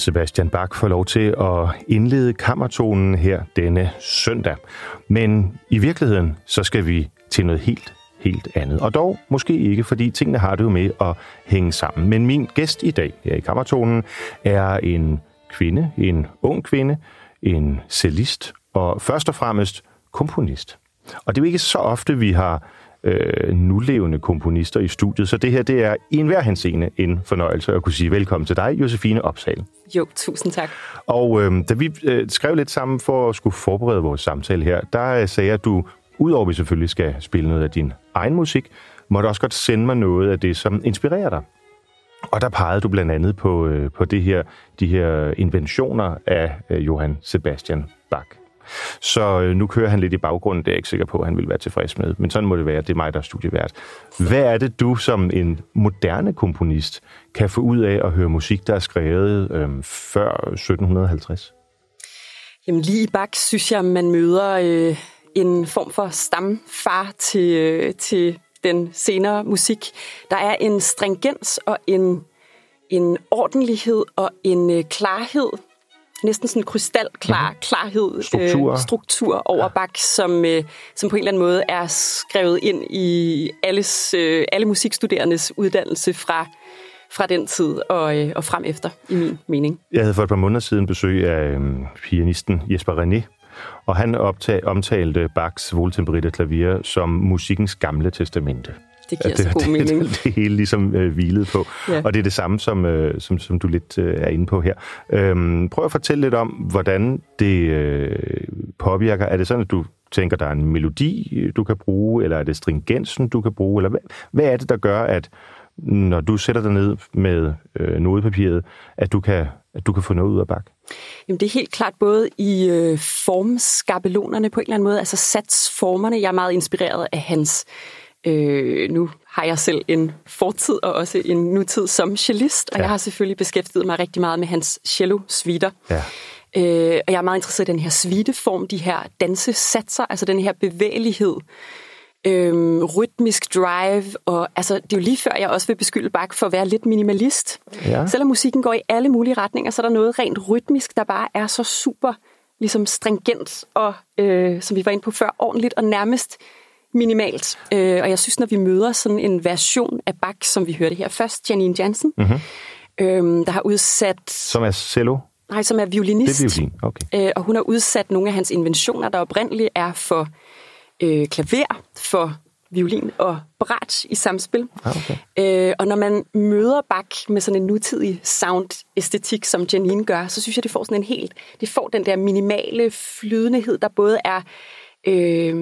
Sebastian Bach får lov til at indlede kammertonen her denne søndag. Men i virkeligheden, så skal vi til noget helt, helt andet. Og dog måske ikke, fordi tingene har det jo med at hænge sammen. Men min gæst i dag her i kammertonen er en kvinde, en ung kvinde, en cellist og først og fremmest komponist. Og det er jo ikke så ofte, vi har øh, nulevende komponister i studiet. Så det her, det er i enhver henseende en fornøjelse at kunne sige velkommen til dig, Josefine Opsal. Jo, tusind tak. Og øh, da vi øh, skrev lidt sammen for at skulle forberede vores samtale her, der øh, sagde jeg, at du, udover at vi selvfølgelig skal spille noget af din egen musik, må du også godt sende mig noget af det, som inspirerer dig. Og der pegede du blandt andet på, øh, på det her, de her inventioner af øh, Johann Sebastian Bach. Så øh, nu kører han lidt i baggrunden, det er jeg ikke sikker på, at han vil være tilfreds med. Men sådan må det være, det er mig, der er studievært. Hvad er det, du som en moderne komponist kan få ud af at høre musik, der er skrevet øh, før 1750? Jamen lige i Bach synes jeg, man møder øh, en form for stamfar til, øh, til den senere musik. Der er en stringens og en, en ordentlighed og en øh, klarhed næsten sådan krystalklar mm-hmm. klarhed, struktur, øh, struktur over ja. bak, som, øh, som på en eller anden måde er skrevet ind i alles, øh, alle musikstuderendes uddannelse fra fra den tid og, øh, og frem efter, i min mening. Jeg havde for et par måneder siden besøg af øh, pianisten Jesper René, og han optag, omtalte Bachs Voltemperite klavier som musikkens gamle testamente. Det giver det, så god det, mening. Det, det hele ligesom øh, hvilet på. Ja. Og det er det samme, som, øh, som, som du lidt øh, er inde på her. Øhm, prøv at fortælle lidt om, hvordan det øh, påvirker. Er det sådan, at du tænker, der er en melodi, du kan bruge, eller er det stringensen, du kan bruge? Eller hvad, hvad er det, der gør, at når du sætter dig ned med øh, nodepapiret, at du kan at du kan få noget ud af bak? Jamen det er helt klart både i øh, formskabelonerne på en eller anden måde, altså satsformerne. Jeg er meget inspireret af hans Øh, nu har jeg selv en fortid og også en nutid som cellist, og ja. jeg har selvfølgelig beskæftiget mig rigtig meget med hans cello-suiter. Ja. Øh, og jeg er meget interesseret i den her sviteform, de her dansesatser, altså den her bevægelighed, øh, rytmisk drive, og altså, det er jo lige før, jeg også vil beskylde Bach for at være lidt minimalist. Ja. Selvom musikken går i alle mulige retninger, så er der noget rent rytmisk, der bare er så super ligesom stringent, og øh, som vi var inde på før, ordentligt og nærmest minimalt. Øh, og jeg synes, når vi møder sådan en version af Bach, som vi hørte her først, Janine Jansen, mm-hmm. øh, der har udsat... Som er cello? Nej, som er violinist. Det er violin, okay. Øh, og hun har udsat nogle af hans inventioner, der oprindeligt er for øh, klaver, for violin og brat i samspil. Ah, okay. øh, og når man møder Bach med sådan en nutidig sound-æstetik, som Janine gør, så synes jeg, det får sådan en helt... Det får den der minimale flydenhed, der både er Øh,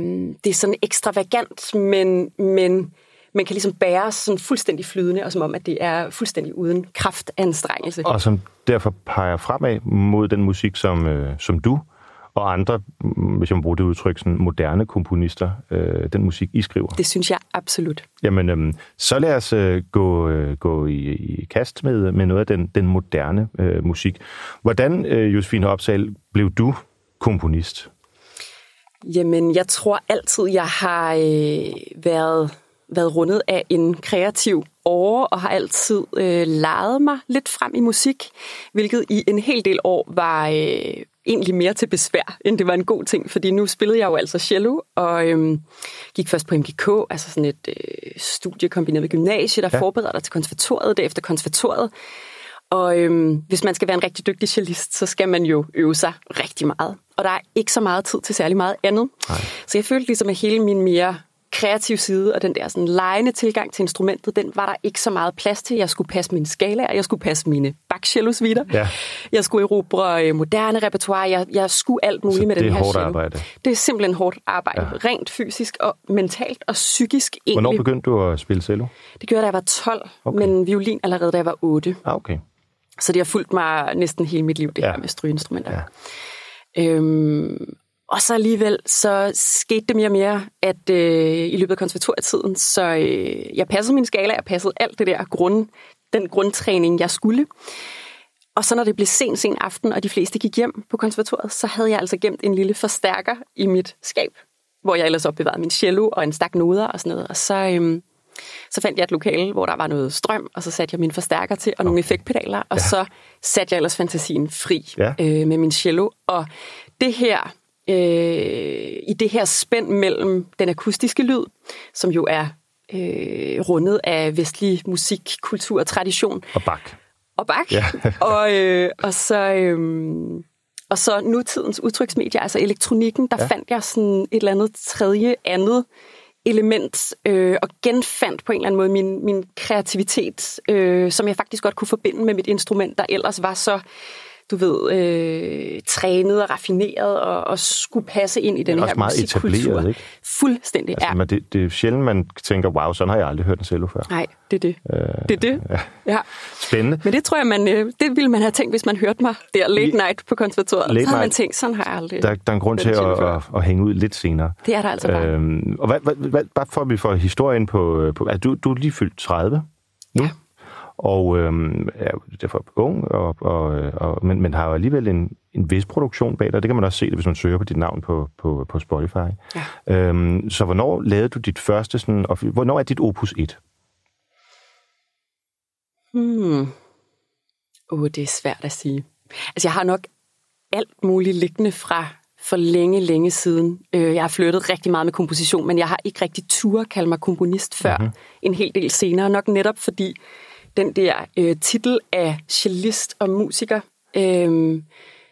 det er sådan ekstravagant, men, men man kan ligesom bære sådan fuldstændig flydende, og som om, at det er fuldstændig uden kraftanstrengelse. Og som derfor peger fremad mod den musik, som, øh, som du og andre, hvis jeg må bruge det udtryk, sådan moderne komponister, øh, den musik, I skriver. Det synes jeg absolut. Jamen, øh, så lad os øh, gå, øh, gå i, i kast med, med noget af den, den moderne øh, musik. Hvordan, øh, Josefine Opsal, blev du komponist? Jamen, jeg tror altid, jeg har øh, været, været rundet af en kreativ åre, og har altid øh, leget mig lidt frem i musik, hvilket i en hel del år var øh, egentlig mere til besvær, end det var en god ting, fordi nu spillede jeg jo altså cello, og øh, gik først på MGK, altså sådan et øh, studie kombineret med gymnasiet, der ja. forbereder dig til konservatoriet, derefter konservatoriet, og øhm, hvis man skal være en rigtig dygtig cellist, så skal man jo øve sig rigtig meget. Og der er ikke så meget tid til særlig meget andet. Nej. Så jeg følte ligesom, at hele min mere kreative side og den der sådan lejende tilgang til instrumentet, den var der ikke så meget plads til. Jeg skulle passe mine skalaer, jeg skulle passe mine bach ja. jeg skulle erobre øh, moderne repertoire, jeg, jeg skulle alt muligt så med den her det er hårdt arbejde? Det er simpelthen hårdt arbejde, ja. rent fysisk og mentalt og psykisk egentlig. Hvornår begyndte du at spille cello? Det gjorde jeg, da jeg var 12, okay. men violin allerede, da jeg var 8. Ah, okay. Så det har fulgt mig næsten hele mit liv, det ja. her med strygeinstrumenter. Ja. Øhm, og så alligevel, så skete det mere og mere, at øh, i løbet af konservatorietiden, så øh, jeg passede min skala, jeg passede alt det der grund, den grundtræning, jeg skulle. Og så når det blev sen, sen aften, og de fleste gik hjem på konservatoriet, så havde jeg altså gemt en lille forstærker i mit skab, hvor jeg ellers opbevarede min cello og en stak noder og sådan noget. Og så, øhm, Så fandt jeg et lokale, hvor der var noget strøm, og så satte jeg min forstærker til, og nogle effektpedaler, og ja. så satte jeg ellers fantasien fri Ja. øh, med min cello. Og det her, øh, i det her spænd mellem den akustiske lyd, som jo er øh, rundet af vestlig musik, kultur og tradition, Og bak. og bak, Ja. og, øh, og så... Øh, og så nutidens udtryksmedier, altså elektronikken, der ja. fandt jeg sådan et eller andet tredje, andet element, øh, og genfandt på en eller anden måde min, min kreativitet, øh, som jeg faktisk godt kunne forbinde med mit instrument, der ellers var så, du ved, øh, trænet og raffineret, og, og skulle passe ind i den også her meget musikkultur. ikke? Fuldstændig, Altså, ja. men det, det er sjældent, man tænker, wow, sådan har jeg aldrig hørt en cello før. Nej, det er det. Øh, Det er det. Ja. Ja. Spændende. Men det tror jeg, man, øh, det ville man have tænkt, hvis man hørte mig der late night på konservatoriet. Late så havde man tænkt, sådan har jeg aldrig. Der, der er en grund til at, at, at hænge ud lidt senere. Det er der altså bare. Øhm, og hvad, hvad, hvad, bare for at vi får historien på... på altså, du, du er lige fyldt 30 nu. Ja. Og øhm, er derfor ung, og, og, og, men, men har jo alligevel en, en vis produktion bag dig. Det kan man også se, det, hvis man søger på dit navn på, på, på Spotify. Ja. Øhm, så hvornår lavede du dit første... Sådan, og hvornår er dit opus 1? Hmm. Oh, det er svært at sige. Altså, jeg har nok alt muligt liggende fra for længe, længe siden. Øh, Jeg har flyttet rigtig meget med komposition, men jeg har ikke rigtig tur at kalde mig komponist før Mhm. mm-hmm. en hel del senere. Nok netop fordi den der øh, titel af cellist og musiker, øh,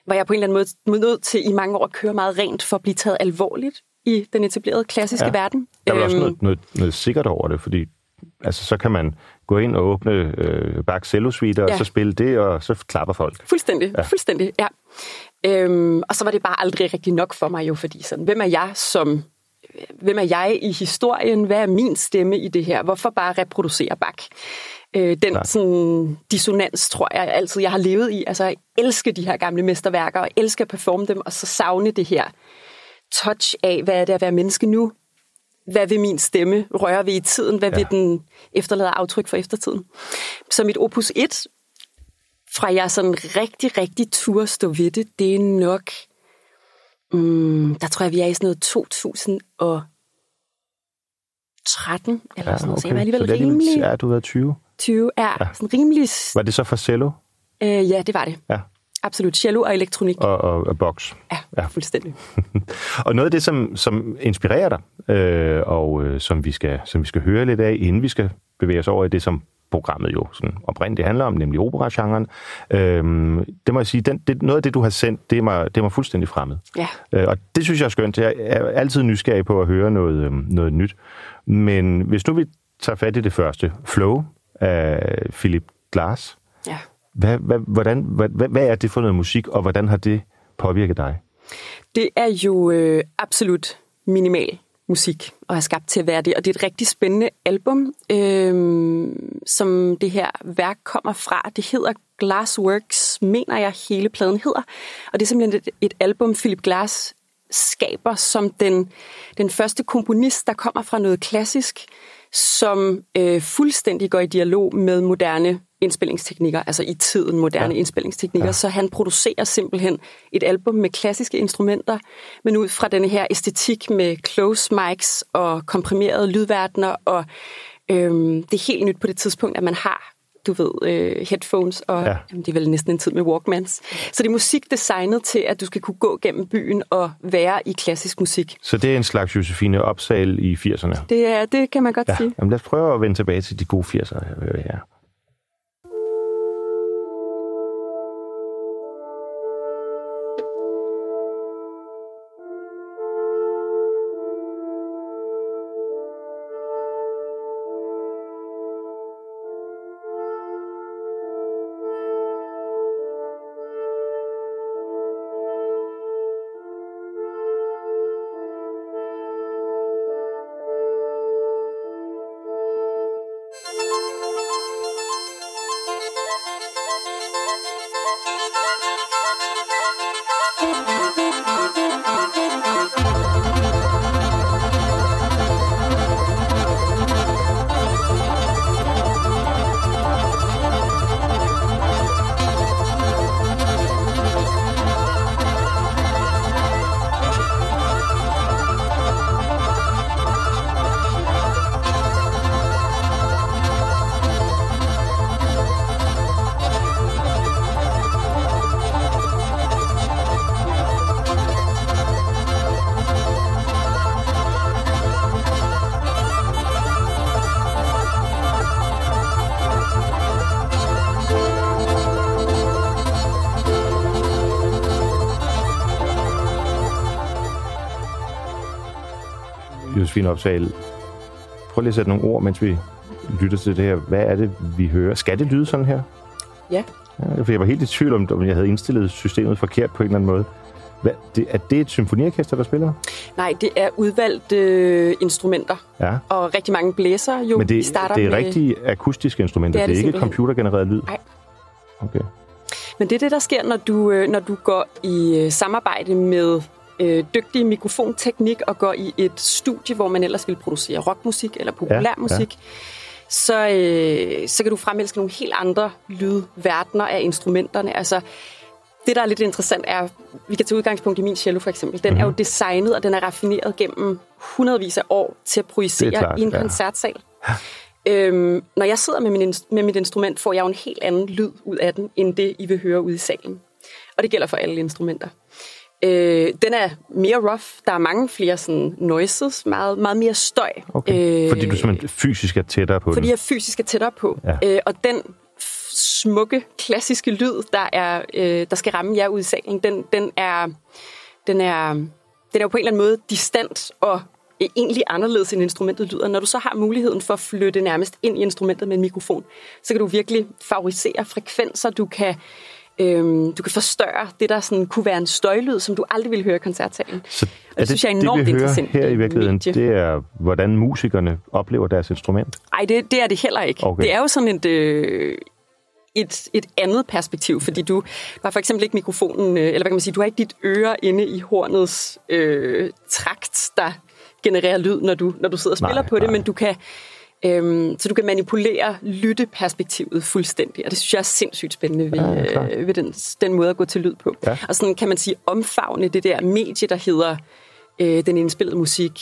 var jeg på en eller anden måde nødt til i mange år at køre meget rent for at blive taget alvorligt i den etablerede klassiske Ja. verden. Der er også Øhm, noget, noget, noget sikkert over det, fordi altså, så kan man gå ind og åbne øh, Bach Cello Suite, og så spille det, og så klapper folk. Fuldstændig, ja. fuldstændig, ja. Øhm, og så var det bare aldrig rigtig nok for mig jo, fordi sådan, hvem er jeg som, hvem er jeg i historien? Hvad er min stemme i det her? Hvorfor bare reproducere Bach? Øh, den sådan, dissonans, tror jeg altid, jeg har levet i. Altså, jeg elsker de her gamle mesterværker, og elsker at performe dem, og så savne det her touch af, hvad er det at være menneske nu? Hvad vil min stemme røre ved i tiden? Hvad ja. vil den efterlade aftryk for eftertiden? Så mit opus 1 fra jeg sådan rigtig, rigtig tur stå ved det, det er nok, mm, der tror jeg, vi er i sådan noget 2013, eller ja, sådan noget. Så jeg var alligevel så er rimelig... Ja, du har været 20. 20, ja, ja. sådan rimelig... Var det så for cello Øh, ja, det var det. Ja. Absolut. Cello og elektronik. og, og, og box? Ja, Ja. fuldstændig. Og noget af det, som, som inspirerer dig, øh, og øh, som, vi skal, som vi skal høre lidt af, inden vi skal bevæge os over i det, som programmet jo sådan oprindeligt handler om, nemlig opera-genren. Øh, det må jeg sige, den, det, noget af det, du har sendt, det er mig, det er mig fuldstændig fremmed. Ja. Øh, og det synes jeg er skønt. Jeg er altid nysgerrig på at høre noget, øh, noget nyt. Men hvis nu vi tager fat i det første, Flow af Philip Glass, Ja. hvad, hvad, hvordan, hvad, hvad- er det for noget musik, og hvordan har det påvirket dig? Det er jo øh, absolut minimal musik, og er skabt til at være det. Og det er et rigtig spændende album, øh, som det her værk kommer fra. Det hedder Glassworks, mener jeg hele pladen hedder. Og det er simpelthen et, et album, Philip Glass skaber som den, den første komponist, der kommer fra noget klassisk, som øh, fuldstændig går i dialog med moderne indspillingsteknikker, altså i tiden moderne ja. indspillingsteknikker. Ja. Så han producerer simpelthen et album med klassiske instrumenter, men ud fra denne her æstetik med close mics og komprimerede lydverdener, og øhm, det er helt nyt på det tidspunkt, at man har du ved, øh, headphones, og Ja. ja. jamen, det er vel næsten en tid med Walkmans. Så det er musik designet til, at du skal kunne gå gennem byen og være i klassisk musik. Så det er en slags Josefine Opsal i 80'erne. Det, er, det kan man godt Ja, sige. Jamen, lad os prøve at vende tilbage til de gode 80'ere her. Her. fin optagelse. Prøv lige at sætte nogle ord, mens vi lytter til det her. Hvad er det, vi hører? Skal det lyde sådan her? Ja. ja for jeg var helt i tvivl om, om jeg havde indstillet systemet forkert på en eller anden måde. Hvad, det, er det et symfoniorkester, der spiller? Nej, det er udvalgte øh, instrumenter. Ja. Og rigtig mange blæser jo. Men det, De starter det er med, rigtige akustiske instrumenter, Det er det, det er ikke computergenereret lyd? Nej. Okay. Men det er det, der sker, når du, øh, når du går i øh, samarbejde med øh, dygtig mikrofonteknik og går i et studie, hvor man ellers vil producere rockmusik eller populærmusik, ja, ja. Så, øh, så kan du fremelske nogle helt andre lydverdener af instrumenterne. Altså, det, der er lidt interessant, er, vi kan tage udgangspunkt i min cello for eksempel. Den mm-hmm. er jo designet, og den er raffineret gennem hundredvis af år til at projicere klart, i en ja. koncertsal. Øhm, når jeg sidder med, min, med mit instrument, får jeg jo en helt anden lyd ud af den, end det, I vil høre ude i salen. Og det gælder for alle instrumenter. Øh, den er mere rough. Der er mange flere sådan noises, meget, meget mere støj. okay. Øh, fordi du simpelthen fysisk er tættere på fordi den? jeg fysisk er tættere på. Ja. Øh, og den smukke, klassiske lyd, der, er, øh, der skal ramme jer ude i salen, den, den, er, den, er, den er på en eller anden måde distant og øh, egentlig anderledes end instrumentet lyder. Når du så har muligheden for at flytte nærmest ind i instrumentet med en mikrofon, så kan du virkelig favorisere frekvenser. Du kan, øhm, du kan forstørre det, der sådan kunne være en støjlyd, som du aldrig ville høre i koncertsalen. Så Og det synes jeg er enormt det, vi interessant her i virkeligheden, medie. det er, hvordan musikerne oplever deres instrument? Nej, det, det er det heller ikke. Okay. Det er jo sådan et, øh, et, et andet perspektiv, fordi du, du har for eksempel ikke mikrofonen, øh, eller hvad kan man sige, du har ikke dit øre inde i hornets øh, trakt, der genererer lyd, når du, når du sidder og spiller Nej, på det, nej. men du kan, øhm, så du kan manipulere lytteperspektivet fuldstændig, og det synes jeg er sindssygt spændende ved, Ja, øh, ved den, den måde at gå til lyd på. Ja. Og sådan kan man sige omfavne det der medie, der hedder øh, den indspillede musik,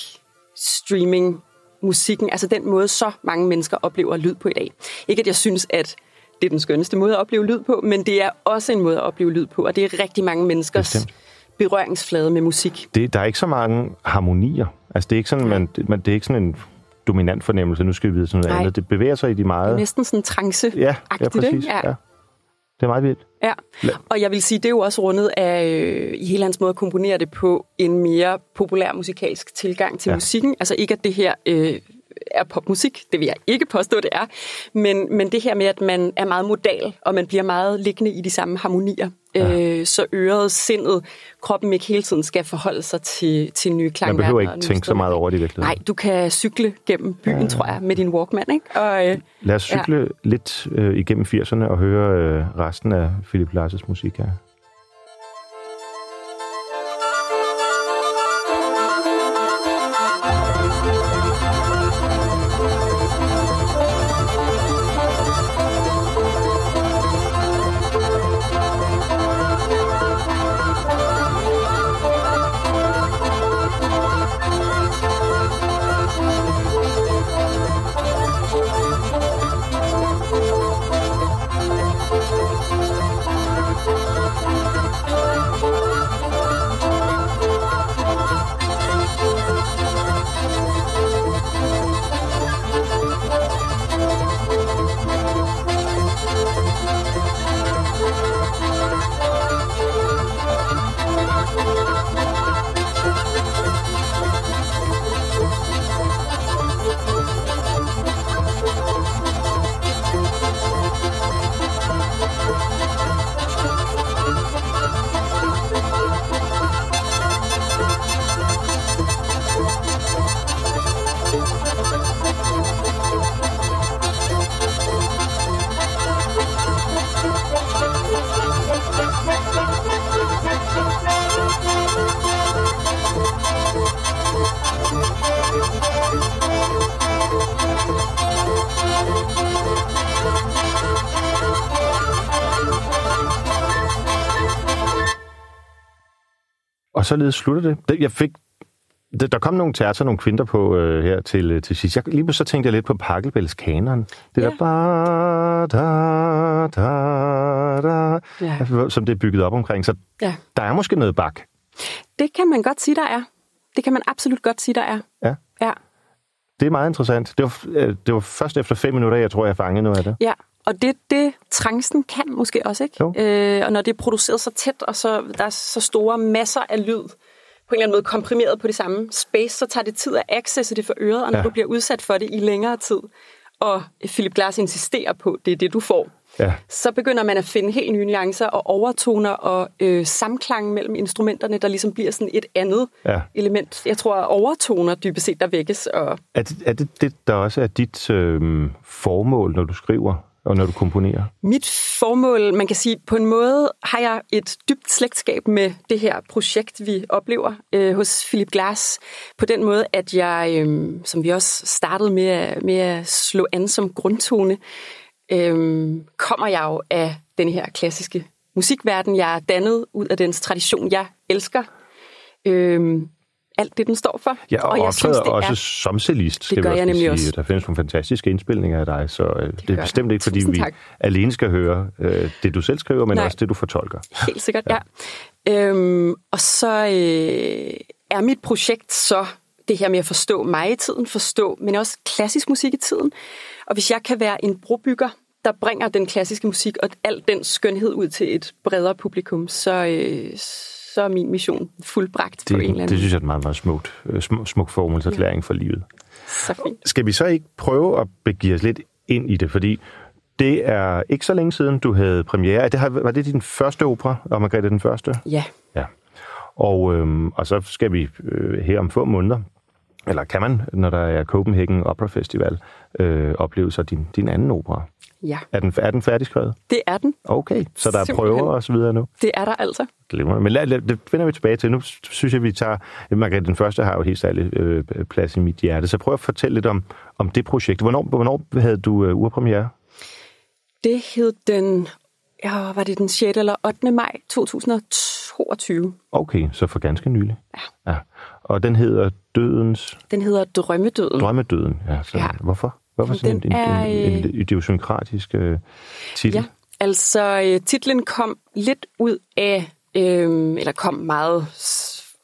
streaming, musikken, altså den måde, så mange mennesker oplever lyd på i dag. Ikke at jeg synes, at det er den skønneste måde at opleve lyd på, men det er også en måde at opleve lyd på, og det er rigtig mange menneskers Bestemt. berøringsflade med musik. Det, der er ikke så mange harmonier. Altså, det er ikke sådan, man, man, det er ikke sådan en dominant fornemmelse, nu skal vi vide sådan noget Nej. andet. Det bevæger sig i de meget... Næsten sådan trance Ja, ja, præcis. ikke? Ja. Det er meget vildt. Ja, og jeg vil sige, det er jo også rundet af, øh, i hele hans måde at komponere det på, en mere populær musikalsk tilgang til Ja. ja. musikken. Altså ikke, at det her øh, er popmusik, det vil jeg ikke påstå, det er, men, men det her med, at man er meget modal, og man bliver meget liggende i de samme harmonier, ja. øh, så øret, sindet, kroppen ikke hele tiden skal forholde sig til, til nye Man klangverdener. behøver og ikke tænke så steder. meget over det i virkeligheden. Nej, du kan cykle gennem byen, ja. tror jeg, med din Walkman, ikke? Og, øh, Lad os cykle ja. lidt øh, igennem 80'erne og høre øh, resten af Philip Lars' musik her. Og således slutter det. Det- Jeg fik der, der kom nogle terter, nogle kvinter på øh, her til, øh, til sidst. Jeg, lige så tænkte jeg lidt på Pakkelbælles kanon. Det Ja. der ba, da, da, da, Ja. altså, som det er bygget op omkring. Så ja. der er måske noget bak. Det kan man godt sige, der er. Det kan man absolut godt sige, der er. Ja. Ja. Det er meget interessant. Det var, øh, det var først efter fem minutter, jeg tror, jeg fangede noget af det. Ja, og det det trancen kan måske også, ikke? Jo. Øh, og når det er produceret så tæt, og så der er så store masser af lyd på en eller anden måde komprimeret på det samme space, så tager det tid at accesse det for øret, og når ja. du bliver udsat for det i længere tid, og Philip Glass insisterer på, det er det, du får, ja. så begynder man at finde helt nye nuancer og overtoner og øh, samklang mellem instrumenterne, der ligesom bliver sådan et andet ja. element. Jeg tror, at overtoner dybest set, der vækkes. Og... Er, det, er det det, der også er dit øh, formål, når du skriver? Og når du komponerer? Mit formål, man kan sige, på en måde har jeg et dybt slægtskab med det her projekt, vi oplever øh, hos Philip Glass. På den måde, at jeg, øh, som vi også startede med, med at slå an som grundtone, øh, kommer jeg jo af den her klassiske musikverden. Jeg er dannet ud af dens tradition, jeg elsker. Øh, alt det, den står for. Ja, og, og jeg synes, det også er, som cellist. Det gør jeg nemlig sige. også. Der findes nogle fantastiske indspilninger af dig, så øh, det, det er bestemt ikke, fordi vi tak. alene skal høre øh, det, du selv skriver, men Nej. også det, du fortolker. Helt sikkert, ja. ja. Øhm, og så øh, er mit projekt så det her med at forstå mig i tiden, forstå, men også klassisk musik i tiden. Og hvis jeg kan være en brobygger, der bringer den klassiske musik og al den skønhed ud til et bredere publikum, så, øh, så er min mission fuldbragt det, på en eller anden Det synes jeg er et meget, meget smukt, øh, smuk, smuk formålserklæring ja. for livet. Så fint. Skal vi så ikke prøve at begive os lidt ind i det, fordi det er ikke så længe siden, du havde premiere. Det har, var det din første opera, og Margrethe den første? Ja. ja. Og, øhm, og så skal vi øh, her om få måneder, eller kan man, når der er Copenhagen Opera Festival, øh, opleve så din, din anden opera. Ja. Er den, er den færdigskrevet? Det er den. Okay, så der er prøver og så videre nu? Det er der altså. Glimmer. Men lad, lad, det vender vi tilbage til. Nu synes jeg, vi tager... Margrethe, den første har jo helt særlig øh, plads i mit hjerte. Så prøv at fortælle lidt om, om det projekt. Hvornår, hvornår havde du øh, urpremiere? Det hed den... Ja, var det den 6. eller 8. maj 2022. Okay, så for ganske nylig. Ja. ja. Og den hedder Dødens... Den hedder Drømmedøden. Drømmedøden, ja. Så ja. Hvorfor? Hvorfor sådan en, er, en, en, en idiosynkratisk øh, titel? Ja, altså øh, titlen kom lidt ud af, øh, eller kom meget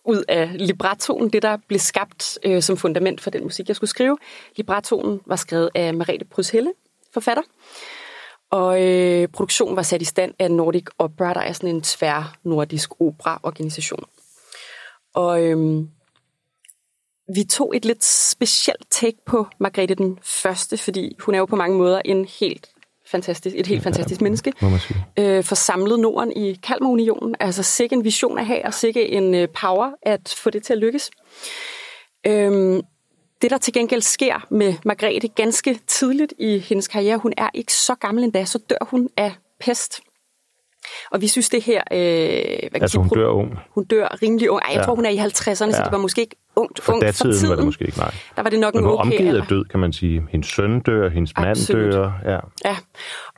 ud af librettoen, det der blev skabt øh, som fundament for den musik, jeg skulle skrive. Librettoen var skrevet af Marete Pryshelle, forfatter, og øh, produktionen var sat i stand af Nordic Opera, der er sådan en tvær nordisk opera-organisation. Og øh, vi tog et lidt specielt take på Margrethe den Første, fordi hun er jo på mange måder en helt fantastisk, et helt ja, fantastisk menneske. Øh, for samlet Norden i Kalmarunionen. Altså sikke en vision at have, og sikke en øh, power at få det til at lykkes. Øhm, det, der til gengæld sker med Margrethe ganske tidligt i hendes karriere, hun er ikke så gammel endda, så dør hun af pest. Og vi synes det her... Øh, hvad altså hun dør ung? Hun dør rimelig ung. Ej, jeg ja. tror, hun er i 50'erne, ja. så det var måske ikke ungt, for ungt for tiden. var det måske ikke, nej. Der var det nok Men en okay omgivet af død, kan man sige. Hendes søn dør, hendes Absolut. mand dør. Ja. ja.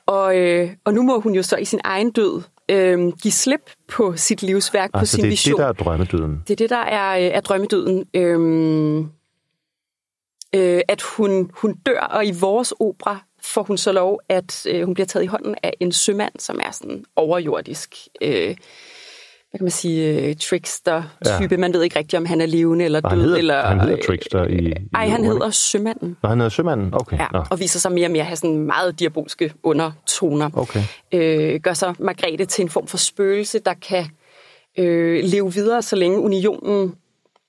Og, øh, og nu må hun jo så i sin egen død øh, give slip på sit livsværk, altså, på sin det er vision. det, der er drømmedøden? Det er det, der er, øh, er drømmedøden. Øh, øh, at hun, hun dør, og i vores opera får hun så lov, at øh, hun bliver taget i hånden af en sømand, som er sådan overjordisk. Øh, hvad kan man sige, uh, trickster-type. Ja. Man ved ikke rigtigt, om han er levende eller død. Han hedder, eller, han hedder trickster i, i Ej, han hedder Sømanden. Nå, han hedder Sømanden, okay. Ja, Nå. og viser sig mere og mere at have sådan meget diabolske undertoner. Okay. Øh, gør så Margrethe til en form for spøgelse, der kan øh, leve videre, så længe unionen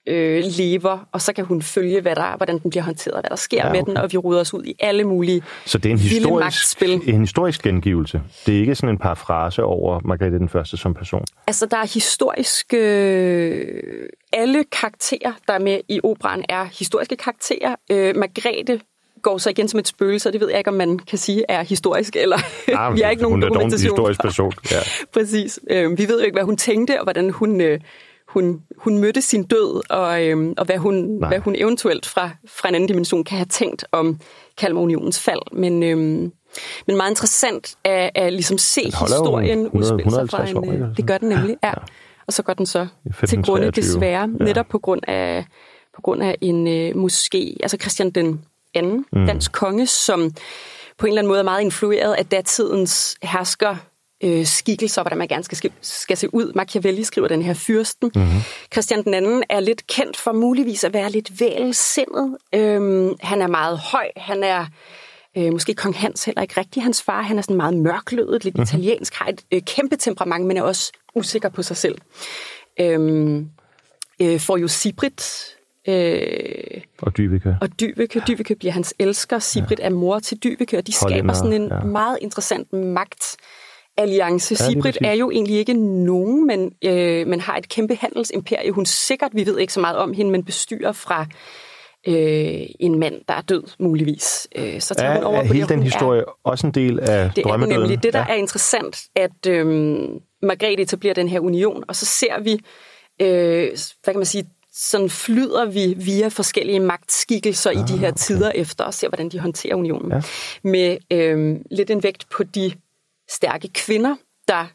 øh, lever, og så kan hun følge, hvad der, hvordan den bliver håndteret, hvad der sker ja, okay. med den, og vi ruder os ud i alle mulige Så det er en historisk, en historisk gengivelse. Det er ikke sådan en par frase over Margrethe den Første som person. Altså, der er historiske... Øh, alle karakterer, der er med i operan, er historiske karakterer. Øh, Margrethe går så igen som et spøgelse, og det ved jeg ikke, om man kan sige er historisk, eller ja, vi har ikke nogen dokumentation. Hun er en historisk person. Ja. Præcis. Øh, vi ved jo ikke, hvad hun tænkte, og hvordan hun... Øh, hun, hun mødte sin død, og, øhm, og hvad, hun, hvad hun eventuelt fra, fra en anden dimension kan have tænkt om Kalmar Unionens fald. Men, øhm, men meget interessant at, at ligesom se historien udspille sig fra en... År, øh, det gør den nemlig, ja. ja. Og så går den så 15, til grunde desværre, ja. netop på grund af, på grund af en øh, måske, altså Christian den anden, mm. dansk konge, som på en eller anden måde er meget influeret af datidens hersker øh, skikkelser, hvordan man gerne skal, skal se ud. Machiavelli skriver den her fyrsten. Mm-hmm. Christian den anden er lidt kendt for muligvis at være lidt vælsindet. Øhm, han er meget høj, han er øh, måske kong Hans heller ikke rigtig hans far. Han er sådan meget mørklødet, lidt mm-hmm. italiensk, har et øh, kæmpe temperament, men er også usikker på sig selv. Øhm, øh, får jo Sibrit øh, Og Dyveke. og Dyveke. Dyveke bliver hans elsker. Sibrit er mor til Dyveke, og de skaber Hollænder, sådan en ja. meget interessant magt. Alliance. Ja, Sibrit er jo egentlig ikke nogen, men, øh, men har et kæmpe handelsimperie. Hun sikkert, vi ved ikke så meget om hende, men bestyrer fra øh, en mand, der er død, muligvis. Øh, så tager Er, hun over er på hele det, den hun er- historie også en del af det er nemlig. Det, der ja. er interessant, at øhm, Margrethe etablerer den her union, og så ser vi, øh, hvad kan man sige, sådan flyder vi via forskellige magtskikkelser ah, i de her okay. tider efter, og ser, hvordan de håndterer unionen. Ja. Med øh, lidt en vægt på de stærke kvinder, der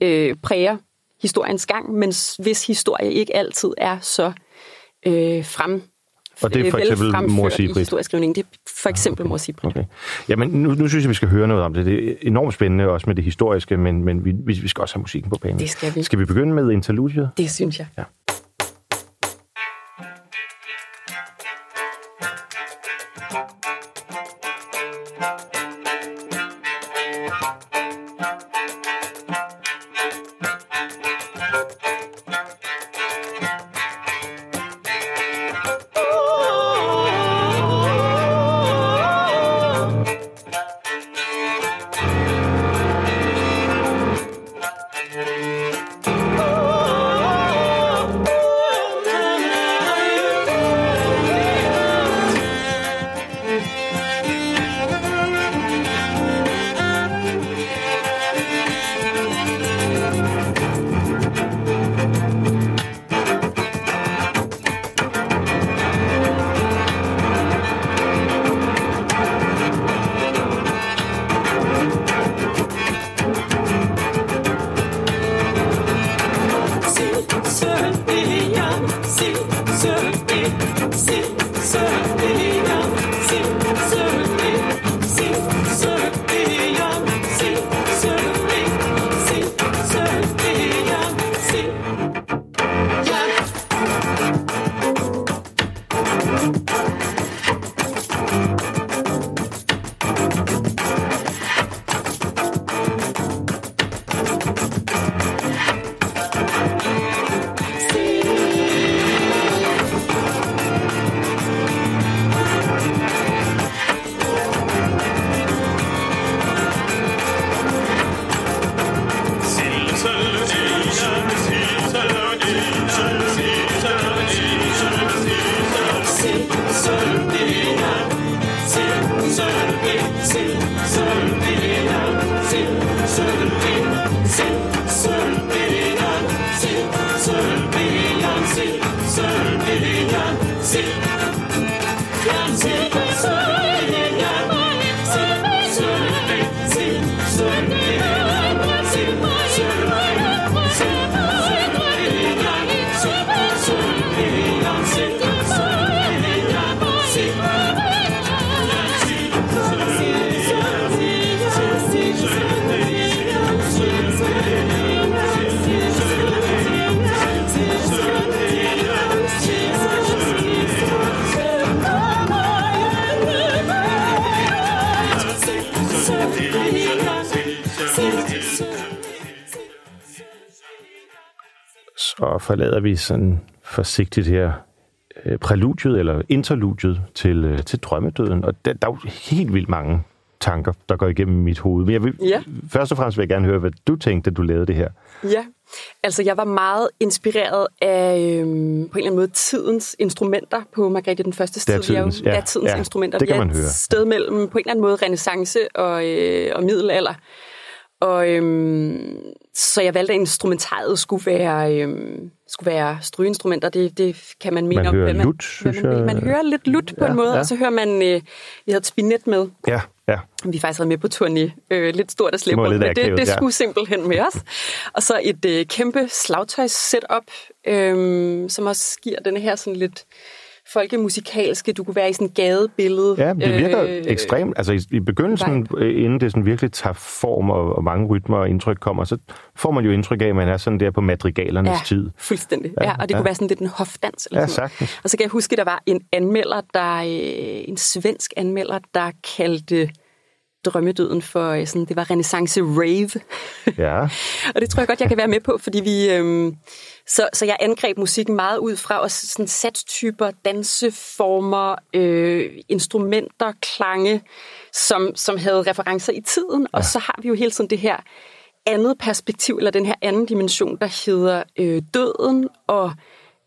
øh, præger historiens gang, men hvis historie ikke altid er så øh, frem Og det er for eksempel Mor Sibrit. Det er for eksempel okay. Mor Sibrit. Okay. Jamen, nu, nu synes jeg, vi skal høre noget om det. Det er enormt spændende, også med det historiske, men, men vi, vi vi skal også have musikken på banen. Det skal vi. Skal vi begynde med interludiet? Det synes jeg. Ja. Forlader vi sådan forsigtigt her øh, præludiet eller interludiet til, øh, til drømmedøden. Og der, der er jo helt vildt mange tanker, der går igennem mit hoved. Men jeg vil, Ja. først og fremmest vil jeg gerne høre, hvad du tænkte, da du lavede det her. Ja, altså jeg var meget inspireret af øhm, på en eller anden måde tidens instrumenter på Margrethe den første sted. Datidens, ja. ja, tidens Ja, instrumenter. det kan man høre. et sted mellem på en eller anden måde renaissance og, øh, og middelalder. Og øhm, så jeg valgte, at instrumentaret skulle være, øhm, skulle være strygeinstrumenter. Det, det kan man mene Man om, hører hvad man, lut, hvad synes man, jeg. man hører lidt lut på Ja, en måde, ja. og så hører man, øh, vi havde et spinet med, Ja, ja. vi faktisk havde med på turné. Øh, lidt stort Det rundt, lidt men det, akavet, det ja. skulle simpelthen med os. Og så et øh, kæmpe slagtøjs-setup, øh, som også giver den her sådan lidt folkemusikalske, du kunne være i sådan gadebillede. Ja, det virker øh, ekstremt. Altså i, i begyndelsen, øh, inden det sådan virkelig tager form, og, og mange rytmer og indtryk kommer, så får man jo indtryk af, at man er sådan der på madrigalernes Ja, tid. fuldstændig. Ja, Ja, og det ja. kunne være sådan lidt en hofdans. Eller Ja, sådan noget. Og så kan jeg huske, at der var en anmelder, der, øh, en svensk anmelder, der kaldte drømmedøden for øh, sådan, det var renaissance rave. Ja. og det tror jeg godt, jeg kan være med på, fordi vi... Øhm, så, så jeg angreb musikken meget ud fra også sådan satstyper, danseformer, øh, instrumenter, klange, som, som havde referencer i tiden. Ja. Og så har vi jo hele tiden det her andet perspektiv, eller den her anden dimension, der hedder øh, døden og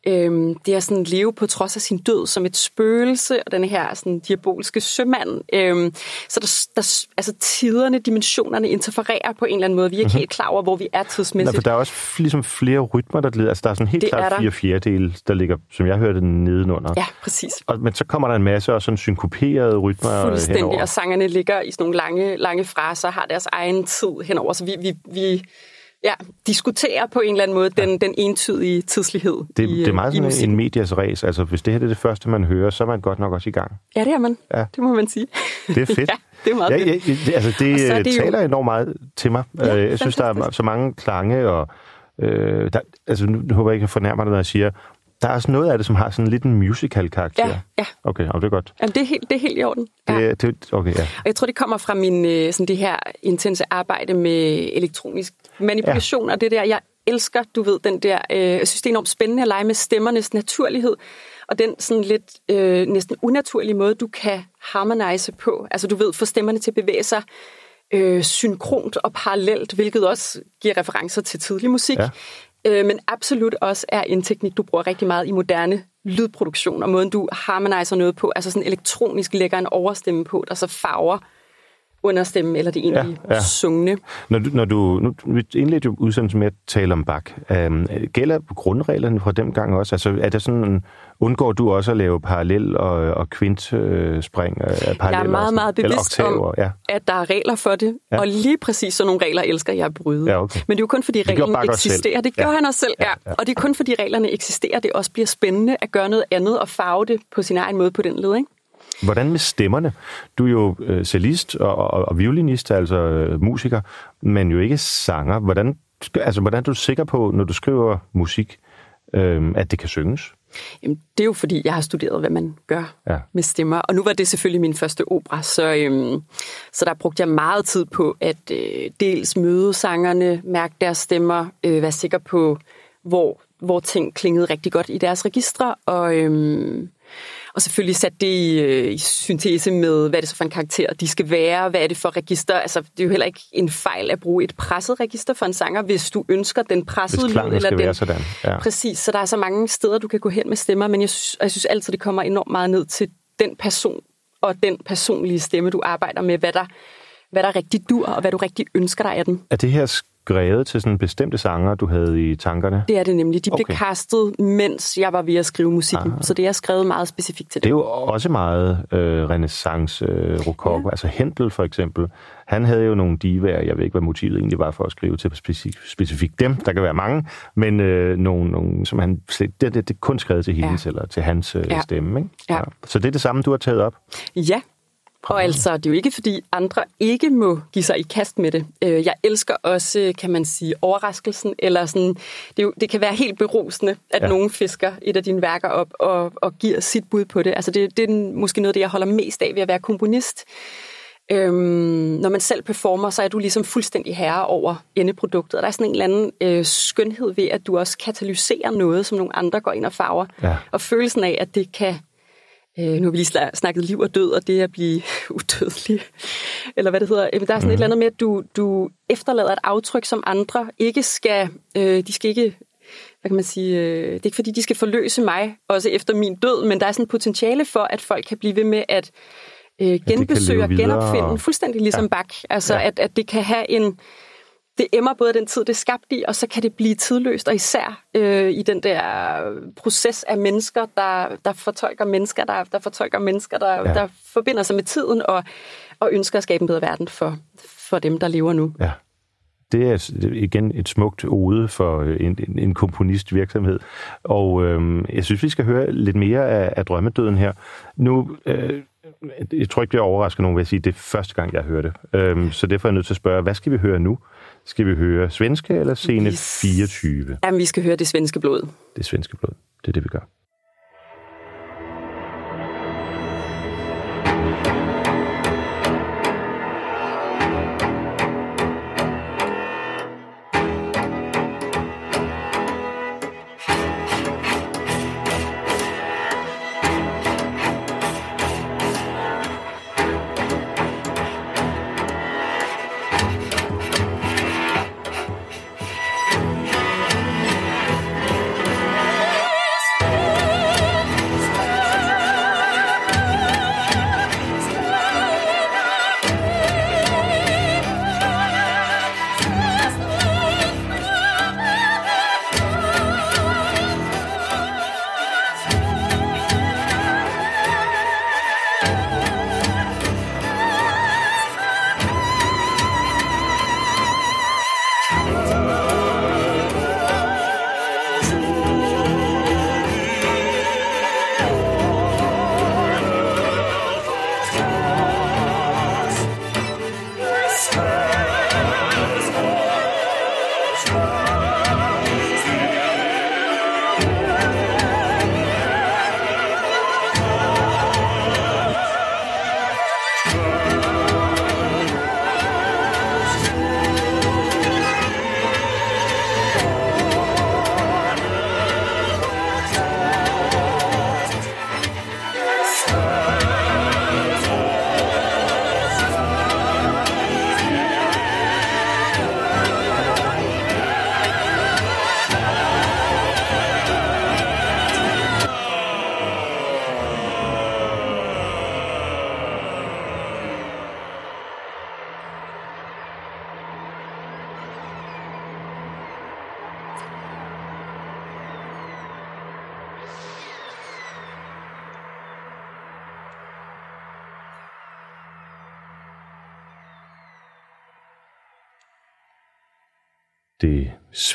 Øhm, det er sådan leve på trods af sin død som et spøgelse, og den her sådan diabolske sømand. Øhm, så der, der, altså tiderne, dimensionerne interfererer på en eller anden måde. Vi er ikke mm-hmm. helt klar over, hvor vi er tidsmæssigt. Nej, for der er også ligesom flere rytmer, der glider. Altså der er sådan helt det klart fire fjerdedele, der ligger, som jeg hørte, nedenunder. Ja, præcis. Og, men så kommer der en masse også sådan synkoperede rytmer Fuldstændig, henover. og sangerne ligger i sådan nogle lange, lange fraser, har deres egen tid henover. Så vi, vi, vi ja, diskutere på en eller anden måde den, ja. den entydige tidslighed. Det, i, det er meget sådan en medias race. Altså, hvis det her er det første, man hører, så er man godt nok også i gang. Ja, det er man. Ja. Det må man sige. Det er fedt. ja, det er meget ja, fedt. Ja, det, altså, det, det taler jo... enormt meget til mig. Ja, øh, jeg synes, der er så mange klange, og øh, der, altså, nu håber jeg ikke, at fornærmer dig, når jeg siger, der er også noget af det, som har sådan lidt en musical-karakter. Ja, ja. Okay, og det er godt. Jamen, det, er helt, det er helt i orden. Ja. Det, det, okay, ja. Og jeg tror, det kommer fra min, øh, sådan det her intense arbejde med elektronisk manipulation, ja. og det der, jeg elsker, du ved, den der, øh, jeg synes, det er enormt spændende at lege med stemmernes naturlighed, og den sådan lidt øh, næsten unaturlige måde, du kan harmonise på. Altså, du ved, få stemmerne til at bevæge sig øh, synkront og parallelt, hvilket også giver referencer til tidlig musik. Ja øh, men absolut også er en teknik, du bruger rigtig meget i moderne lydproduktion, og måden du harmoniser noget på, altså sådan elektronisk lægger en overstemme på, der så farver understemme, eller det egentlig ja, ja. sungne. Når du, når du, nu, vi indledte jo udsendelsen med at tale om bak. Um, gælder grundreglerne fra dem gang også? Altså er det sådan, undgår du også at lave parallel og, og kvintspring? Uh, jeg er meget, meget bevidst om, ja. at der er regler for det, ja. og lige præcis sådan nogle regler elsker jeg at bryde. Ja, okay. Men det er jo kun fordi reglerne eksisterer. Det gør ja. han også selv, ja. ja. ja. Og det er kun fordi reglerne eksisterer, det også bliver spændende at gøre noget andet og farve det på sin egen måde på den led, ikke? Hvordan med stemmerne? Du er jo øh, cellist og, og, og violinist, altså øh, musiker, men jo ikke sanger. Hvordan, altså, hvordan er du sikker på, når du skriver musik, øh, at det kan synges? Jamen, det er jo fordi, jeg har studeret, hvad man gør ja. med stemmer. Og nu var det selvfølgelig min første opera, så, øhm, så der brugte jeg meget tid på at øh, dels møde sangerne, mærke deres stemmer, øh, være sikker på, hvor, hvor ting klingede rigtig godt i deres registre, og, øhm, og selvfølgelig sat det i, øh, i syntese med, hvad er det så for en karakter, de skal være, hvad er det for register. Altså, det er jo heller ikke en fejl at bruge et presset register for en sanger, hvis du ønsker den pressede lyd. Eller den, være sådan. Ja. Præcis, så der er så mange steder, du kan gå hen med stemmer, men jeg synes, jeg synes altid, det kommer enormt meget ned til den person og den personlige stemme, du arbejder med, hvad der, hvad der rigtig dur, og hvad du rigtig ønsker dig af den. Er det her skrevet til sådan bestemte sanger, du havde i tankerne? Det er det nemlig. De okay. blev kastet, mens jeg var ved at skrive musikken. Aha. Så det er skrevet meget specifikt til det. Det er jo også meget øh, renaissance øh, rococo. Ja. Altså Hentel for eksempel. Han havde jo nogle divaer, jeg ved ikke, hvad motivet egentlig var for at skrive til specifikt specifik dem. Der kan være mange, men øh, nogle, nogle, som han det, det, det kun skrevet til hendes ja. eller til hans øh, ja. stemme. Ikke? Ja. Ja. Så det er det samme, du har taget op? Ja, og altså, det er jo ikke, fordi andre ikke må give sig i kast med det. Øh, jeg elsker også, kan man sige, overraskelsen, eller sådan, det, jo, det kan være helt berusende, at ja. nogen fisker et af dine værker op og, og giver sit bud på det. Altså, det, det er måske noget det, jeg holder mest af ved at være komponist. Øhm, når man selv performer, så er du ligesom fuldstændig herre over endeproduktet. Og der er sådan en eller anden øh, skønhed ved, at du også katalyserer noget, som nogle andre går ind og farver. Ja. Og følelsen af, at det kan Øh, nu har vi lige snakket liv og død, og det at blive udødelig, eller hvad det hedder. Der er sådan mm. et eller andet med, at du, du efterlader et aftryk, som andre ikke skal, øh, de skal ikke, hvad kan man sige, øh, det er ikke fordi, de skal forløse mig, også efter min død, men der er sådan et potentiale for, at folk kan blive ved med at øh, genbesøge og genopfinde, fuldstændig ligesom ja. Bach. Altså, ja. at, at det kan have en, det emmer både den tid, det er skabt i, og så kan det blive tidløst, og især øh, i den der proces af mennesker, der, der fortolker mennesker, der, der fortolker mennesker, der, ja. der forbinder sig med tiden, og, og ønsker at skabe en bedre verden for, for dem, der lever nu. Ja. Det er igen et smukt ode for øh, en, en, en komponistvirksomhed. Og øh, jeg synes, vi skal høre lidt mere af, af drømmedøden her. Nu, øh, jeg tror ikke, det overrasker nogen ved at sige, at det er første gang, jeg hører det. Øh, så derfor er jeg nødt til at spørge, hvad skal vi høre nu? Skal vi høre svenske eller scene 24? Jamen, vi skal høre det svenske blod. Det svenske blod. Det er det, vi gør.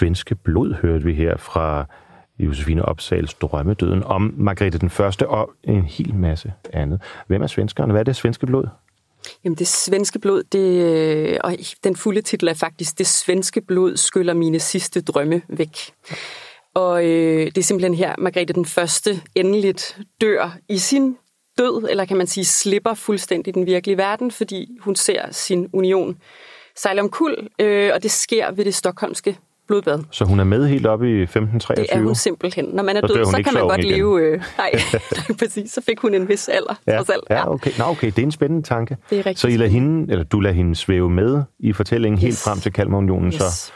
Svenske blod hørte vi her fra Josefine Opsals Drømmedøden om Margrethe den Første og en hel masse andet. Hvem er svenskerne? Hvad er det svenske blod? Jamen det svenske blod, det, øh, og den fulde titel er faktisk Det svenske blod skyller mine sidste drømme væk. Og øh, det er simpelthen her, Margrethe den Første endeligt dør i sin død, eller kan man sige slipper fuldstændig den virkelige verden, fordi hun ser sin union sejle om kul, øh, og det sker ved det stokholmske blodbad. Så hun er med helt op i 1523? Det er hun simpelthen. Når man er død, så kan man godt igen. leve... Øh, nej, præcis. Så fik hun en vis alder, ja, trods alt. Ja, okay. Nå, okay. Det er en spændende tanke. Det er rigtig så I lader hende, eller du lader hende svæve med i fortællingen yes. helt frem til Kalmarunionen, yes. så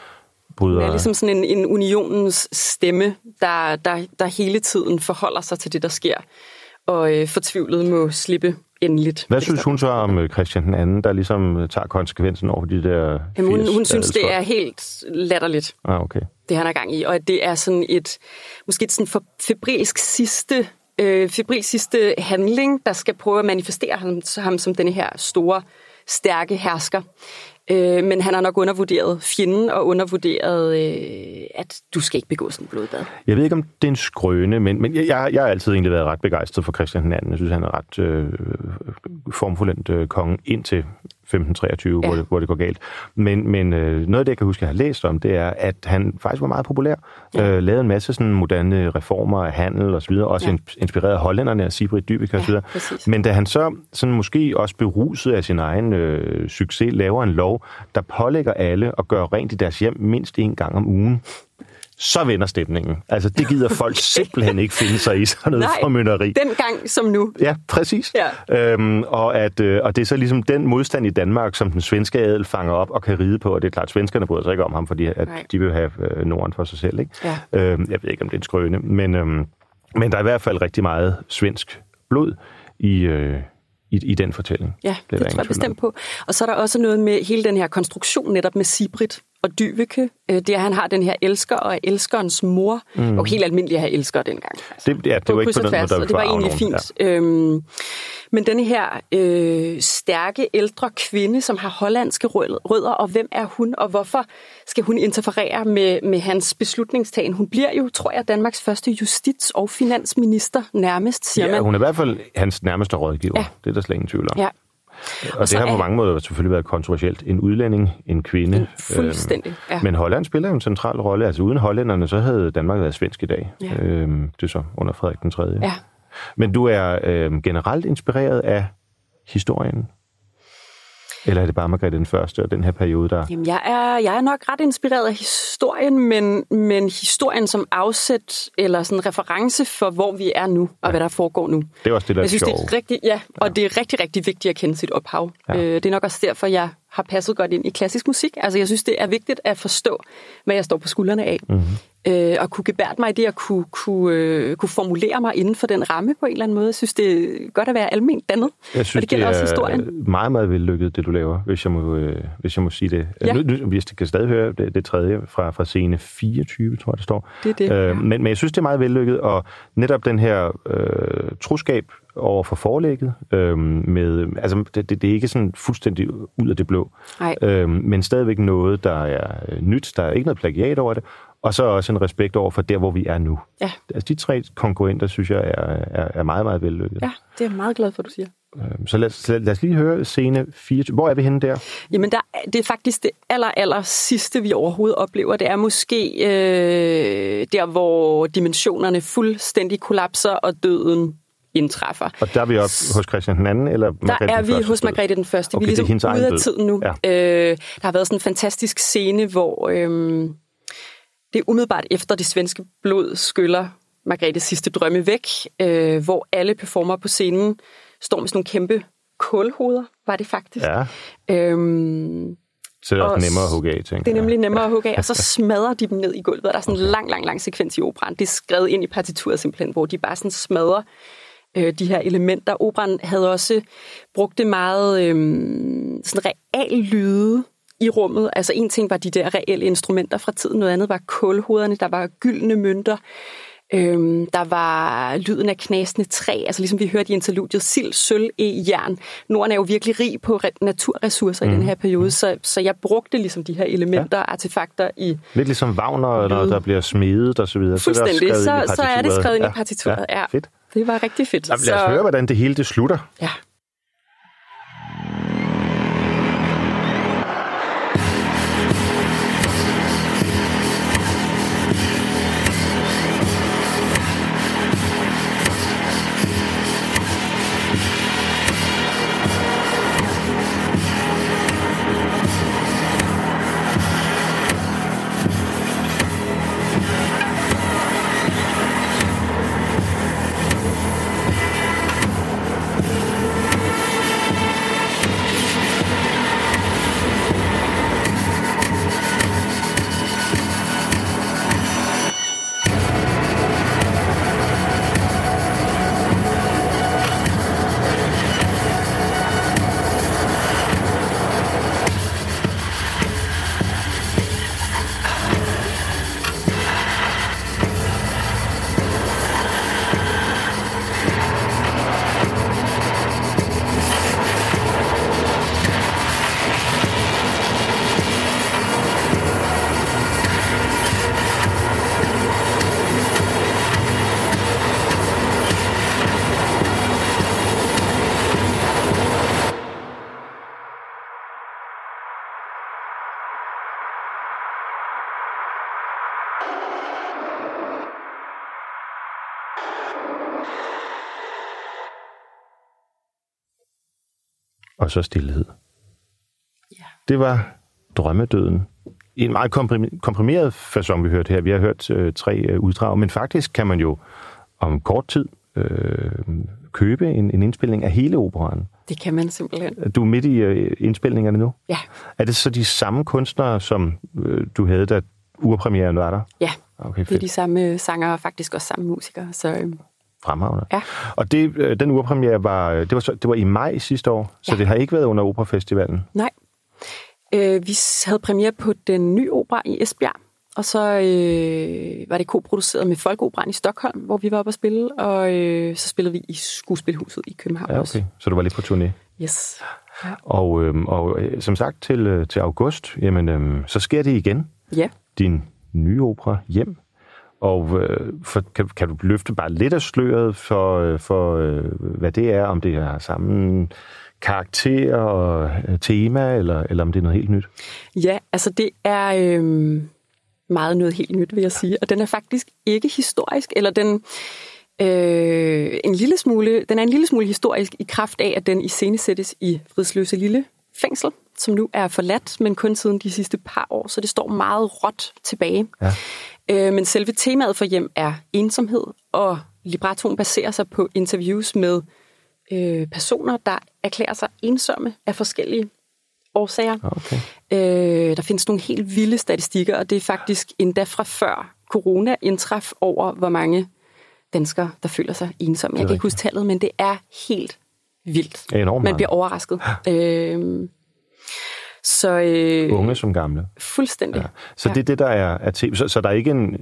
bryder... Det er ligesom sådan en, en unionens stemme, der, der, der hele tiden forholder sig til det, der sker, og øh, fortvivlet må slippe endeligt. Hvad synes hun så om øh, Christian den anden, der ligesom øh, tager konsekvensen over de der Jamen, hun, hun synes, det er helt latterligt, ah, okay. det han er gang i. Og at det er sådan et, måske et sådan febrilsk sidste, øh, febrilsk sidste handling, der skal prøve at manifestere ham, ham som den her store, stærke hersker. Øh, men han har nok undervurderet fjenden og undervurderet, øh, at du skal ikke begå sådan en blodbad. Jeg ved ikke, om det er en skrøne, men, men jeg, jeg har altid egentlig været ret begejstret for Christian II. Jeg synes, han er ret øh, formfuldendt øh, konge indtil 1523, ja. hvor, det, hvor det går galt. Men, men øh, noget af det, jeg kan huske, jeg har læst om, det er, at han faktisk var meget populær. Ja. Øh, lavede en masse sådan moderne reformer af handel og så videre, også ja. inspireret af hollænderne af Sibrit Dybvik og så videre. Men da han så sådan måske også beruset af sin egen øh, succes, laver en lov, der pålægger alle at gøre rent i deres hjem mindst en gang om ugen, så vender stemningen. Altså, det gider folk simpelthen ikke finde sig i, sådan noget Nej, formynderi. den gang som nu. Ja, præcis. Ja. Øhm, og, at, øh, og det er så ligesom den modstand i Danmark, som den svenske adel fanger op og kan ride på, og det er klart, at svenskerne bryder sig ikke om ham, fordi at de vil have øh, Norden for sig selv. Ikke? Ja. Øhm, jeg ved ikke, om det er en skrøne, men, øhm, men der er i hvert fald rigtig meget svensk blod i, øh, i, i den fortælling. Ja, det, det tror jeg bestemt på. Og så er der også noget med hele den her konstruktion netop med Sibrit og Dyveke. Øh, det er, han har den her elsker og er elskerens mor. Mm. Og helt almindeligt at have elsker dengang. Altså, det, ja, det var ikke på den måde, der Det var egentlig nogen. fint. Ja. Øhm, men denne her øh, stærke ældre kvinde, som har hollandske rødder, og hvem er hun, og hvorfor skal hun interferere med, med hans beslutningstagen? Hun bliver jo, tror jeg, Danmarks første justits- og finansminister nærmest, siger ja, man. hun er i hvert fald hans nærmeste rådgiver. Ja. Det er der slet ingen tvivl om. Ja. Og, og det har på mange måder selvfølgelig været kontroversielt. En udlænding, en kvinde. En fuldstændig, øhm, ja. Men Holland spiller jo en central rolle. Altså uden hollænderne, så havde Danmark været svensk i dag. Ja. Øhm, det er så under Frederik den 3. Ja. Men du er øhm, generelt inspireret af historien? Eller er det bare Margrethe den Første og den her periode, der... Jamen, jeg er, jeg er nok ret inspireret af historien, men, men historien som afsæt eller sådan reference for, hvor vi er nu, og ja. hvad der foregår nu. Det er også det, der jeg synes, det er rigtig, ja, og ja. det er rigtig, rigtig vigtigt at kende sit ophav. Ja. Øh, det er nok også derfor, jeg har passet godt ind i klassisk musik. Altså, jeg synes, det er vigtigt at forstå, hvad jeg står på skuldrene af. Mm-hmm øh, og kunne gebære mig i det, at kunne, kunne, øh, kunne formulere mig inden for den ramme på en eller anden måde. Jeg synes, det er godt at være almindeligt dannet, jeg synes, og det gælder det også historien. meget, meget vellykket, det du laver, hvis jeg må, øh, hvis jeg må sige det. Ja. Nu, nu, hvis det kan stadig høre det, det tredje fra, fra scene 24, tror jeg, det står. Det er det, øh, ja. men, men jeg synes, det er meget vellykket, og netop den her øh, troskab over for forlægget. Øhm, med, altså, det, det, det er ikke sådan fuldstændig ud af det blå, øhm, men stadigvæk noget, der er øh, nyt. Der er ikke noget plagiat over det, og så også en respekt over for der, hvor vi er nu. Ja. Altså, de tre konkurrenter, synes jeg, er, er, er meget, meget vellykket. Ja, det er jeg meget glad for, du siger. Øhm, så lad, lad, lad os lige høre scene 24. Hvor er vi henne der? Jamen, der, det er faktisk det aller, aller sidste, vi overhovedet oplever. Det er måske øh, der, hvor dimensionerne fuldstændig kollapser, og døden indtræffer. Og der er vi oppe hos Christian den anden, eller Der er vi hos Margrethe den første. Okay, vi er ligesom ude af tiden nu. Ja. Øh, der har været sådan en fantastisk scene, hvor øh, det er umiddelbart efter det svenske blod skyller Margrethes sidste drømme væk, øh, hvor alle performer på scenen står med sådan nogle kæmpe kulhoveder, var det faktisk. Ja. Øhm, så det er også nemmere at hugge af, tænker Det er nemlig nemmere at hugge af, og så smadrer de dem ned i gulvet. Der er sådan okay. en lang, lang, lang sekvens i operan. Det er skrevet ind i partituret simpelthen, hvor de bare sådan smadrer øh, de her elementer. Operan havde også brugt det meget øh, sådan real lyde i rummet. Altså en ting var de der reelle instrumenter fra tiden, noget andet var kulhoderne, der var gyldne mønter. Øhm, der var lyden af knasende træ, altså ligesom vi hørte i interludiet, sild, sølv, e, jern. Norden er jo virkelig rig på re- naturressourcer mm. i den her periode, så, så jeg brugte ligesom de her elementer og ja. artefakter i... Lidt ligesom Wagner, når der bliver smedet og så videre. Fuldstændig, så, så, så er det skrevet ind i partituret. Ja, ja. Fedt. Det var rigtig fedt. Jamen, lad os så... høre, hvordan det hele det slutter. Ja. Og så stillhed. Ja. Det var drømmedøden. I en meget komprimeret fasong, vi hørte her. Vi har hørt øh, tre øh, uddrag, men faktisk kan man jo om kort tid øh, købe en, en indspilning af hele operaen. Det kan man simpelthen. Du er midt i øh, indspilningerne nu? Ja. Er det så de samme kunstnere, som øh, du havde, da urpremieren var der? Ja, okay, fedt. det er de samme sanger og faktisk også samme musikere. Så, øh, Fremragende. Ja. Og det, øh, den urpremiere var, det var, det var i maj sidste år, så ja. det har ikke været under Operafestivalen? Nej. Øh, vi havde premiere på den nye opera i Esbjerg, og så øh, var det koproduceret med Folkeoperan i Stockholm, hvor vi var oppe at spille, og øh, så spillede vi i Skuespilhuset i København ja, okay. også. Så du var lidt på turné? Yes. Ja. Og, øh, og øh, som sagt, til, øh, til august, jamen, øh, så sker det igen. Ja. Din nye opera Hjem og øh, for, kan, kan du løfte bare lidt af sløret for, øh, for øh, hvad det er, om det er samme karakter og øh, tema, eller, eller om det er noget helt nyt? Ja, altså det er øh, meget noget helt nyt, vil jeg sige. Og den er faktisk ikke historisk, eller den... Øh, en lille smule, den er en lille smule historisk i kraft af, at den iscenesættes i Fridsløse Lille fængsel, som nu er forladt, men kun siden de sidste par år, så det står meget råt tilbage. Ja. Øh, men selve temaet for hjem er ensomhed, og librettoen baserer sig på interviews med øh, personer, der erklærer sig ensomme af forskellige årsager. Okay. Øh, der findes nogle helt vilde statistikker, og det er faktisk endda fra før corona indtræf over, hvor mange danskere, der føler sig ensomme. Jeg kan ikke huske tallet, men det er helt vildt. Enormt Man bliver overrasket. øh, så, øh, Unge som gamle. Fuldstændig. Ja. Så ja. det er det, der er, er så, så der er ikke en,